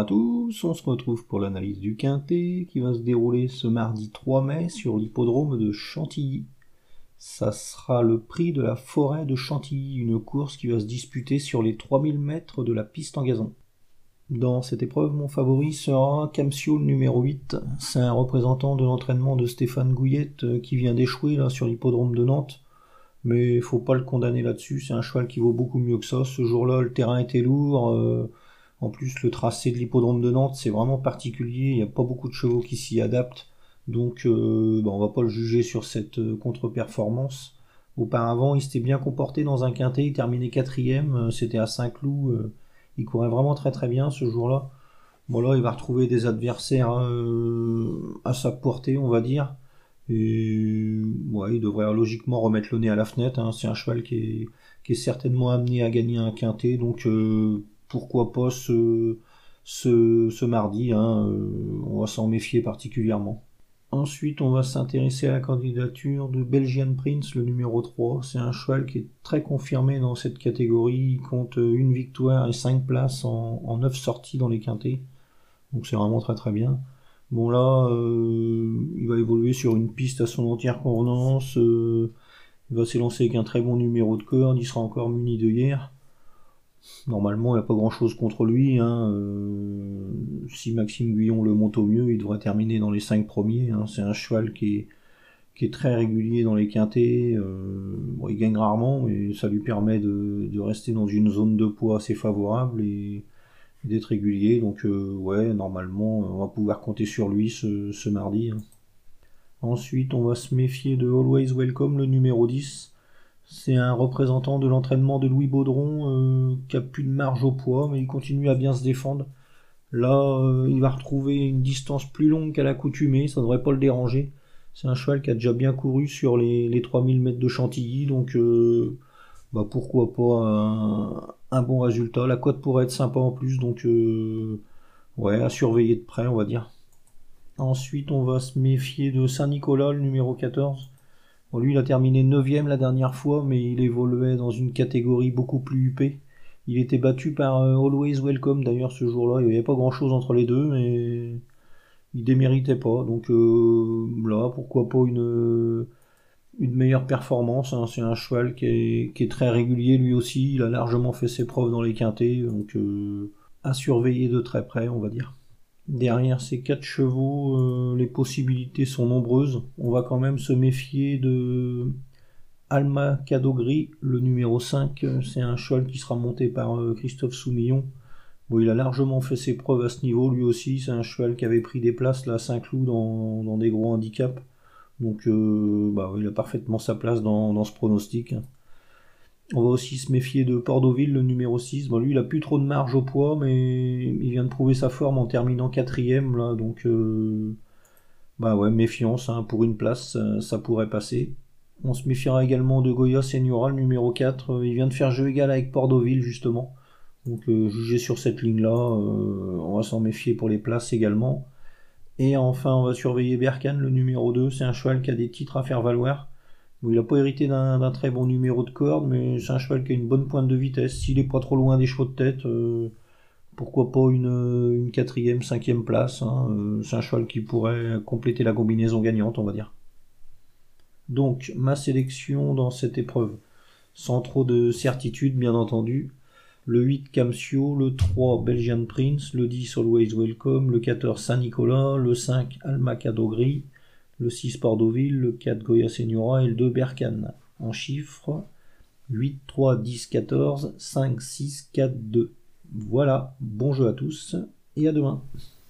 à tous, on se retrouve pour l'analyse du Quintet qui va se dérouler ce mardi 3 mai sur l'hippodrome de Chantilly. Ça sera le prix de la forêt de Chantilly, une course qui va se disputer sur les 3000 mètres de la piste en gazon. Dans cette épreuve, mon favori sera Camsio numéro 8. C'est un représentant de l'entraînement de Stéphane Gouillette euh, qui vient d'échouer là sur l'hippodrome de Nantes. Mais faut pas le condamner là-dessus, c'est un cheval qui vaut beaucoup mieux que ça. Ce jour-là, le terrain était lourd. Euh, en plus, le tracé de l'hippodrome de Nantes, c'est vraiment particulier. Il n'y a pas beaucoup de chevaux qui s'y adaptent. Donc, euh, bah, on va pas le juger sur cette contre-performance. Auparavant, il s'était bien comporté dans un quintet, il terminait quatrième, c'était à Saint-Cloud il courait vraiment très très bien ce jour-là. Bon là, il va retrouver des adversaires euh, à sa portée, on va dire. Et il devrait logiquement remettre le nez à la fenêtre. Hein. C'est un cheval qui est, certainement amené à gagner un quintet. Donc euh, pourquoi pas ce, mardi. Hein. Euh, on va s'en méfier particulièrement. Ensuite, on va s'intéresser à la candidature de Belgian Prince, le numéro 3. C'est un cheval qui est très confirmé dans cette catégorie. Il compte une victoire et 5 places en, en 9 sorties dans les quintés. Donc c'est vraiment très très bien. Bon là, euh, il va évoluer sur une piste à son entière convenance. Euh, il va s'élancer avec un très bon numéro de corde. Il sera encore muni de hier. Normalement, il n'y a pas grand chose contre lui. Hein. Euh, si Maxime Guyon le monte au mieux, il devrait terminer dans les 5 premiers. Hein. C'est un cheval qui est, qui est, très régulier dans les quintés. Euh, il gagne rarement, mais ça lui permet de, rester dans une zone de poids assez favorable et, d'être régulier. Donc, euh, ouais, normalement, on va pouvoir compter sur lui ce, mardi. Hein. Ensuite, on va se méfier de Always Welcome, le numéro 10. C'est un représentant de l'entraînement de Louis Baudron euh, qui a plus de marge au poids, mais il continue à bien se défendre. Là, euh, il va retrouver une distance plus longue qu'à l'accoutumée, ça ne devrait pas le déranger. C'est un cheval qui a déjà bien couru sur les, 3000 mètres de Chantilly, donc euh, bah pourquoi pas un, bon résultat. La cote pourrait être sympa en plus, donc ouais, à surveiller de près, on va dire. Ensuite, on va se méfier de Saint-Nicolas, le numéro 14 lui, il a terminé 9ème la dernière fois, mais il évoluait dans une catégorie beaucoup plus huppée. Il était battu par euh, Always Welcome d'ailleurs ce jour-là. Il n'y avait pas grand-chose entre les deux, mais il déméritait pas. Donc euh, là, pourquoi pas une, une meilleure performance. Hein. C'est un cheval qui est, très régulier lui aussi. Il a largement fait ses preuves dans les quintés, donc euh, à surveiller de très près, on va dire. Derrière ces quatre chevaux, euh, les possibilités sont nombreuses. On va quand même se méfier de Alma Cadogri, le numéro 5. C'est un cheval qui sera monté par euh, Christophe Soumillon. Il a largement fait ses preuves à ce niveau, lui aussi. C'est un cheval qui avait pris des places là, à Saint-Cloud dans, des gros handicaps. Donc, euh, bah, il a parfaitement sa place dans, dans ce pronostic. On va aussi se méfier de Pordoville, le numéro 6. Bon, lui, il a plus trop de marge au poids, mais il vient de prouver sa forme en terminant quatrième, là, donc euh, bah ouais, méfiance, hein, pour une place, ça, pourrait passer. On se méfiera également de Goya Seniora, le numéro 4. Il vient de faire jeu égal avec Pordoville, justement. Donc, euh, jugé sur cette ligne-là, euh, on va s'en méfier pour les places également. Et enfin, on va surveiller Berkane, le numéro 2. C'est un cheval qui a des titres à faire valoir il n'a pas hérité d'un très bon numéro de corde, mais c'est un cheval qui a une bonne pointe de vitesse. S'il est pas trop loin des chevaux de tête, euh, pourquoi pas une, quatrième, cinquième place. Hein, euh, c'est un cheval qui pourrait compléter la combinaison gagnante, on va dire. Donc, ma sélection dans cette épreuve, sans trop de certitude, bien entendu. Le 8 Camsio, le 3 Belgian Prince, le 10 Always Welcome, le 14 Saint-Nicolas, le 5 Almacadogri, le 6 Pordoville, le 4 Goya Seniora et le 2 Berkane. En chiffres 8, 3, 10, 14, 5, 6, 4, 2. Voilà, bon jeu à tous et à demain.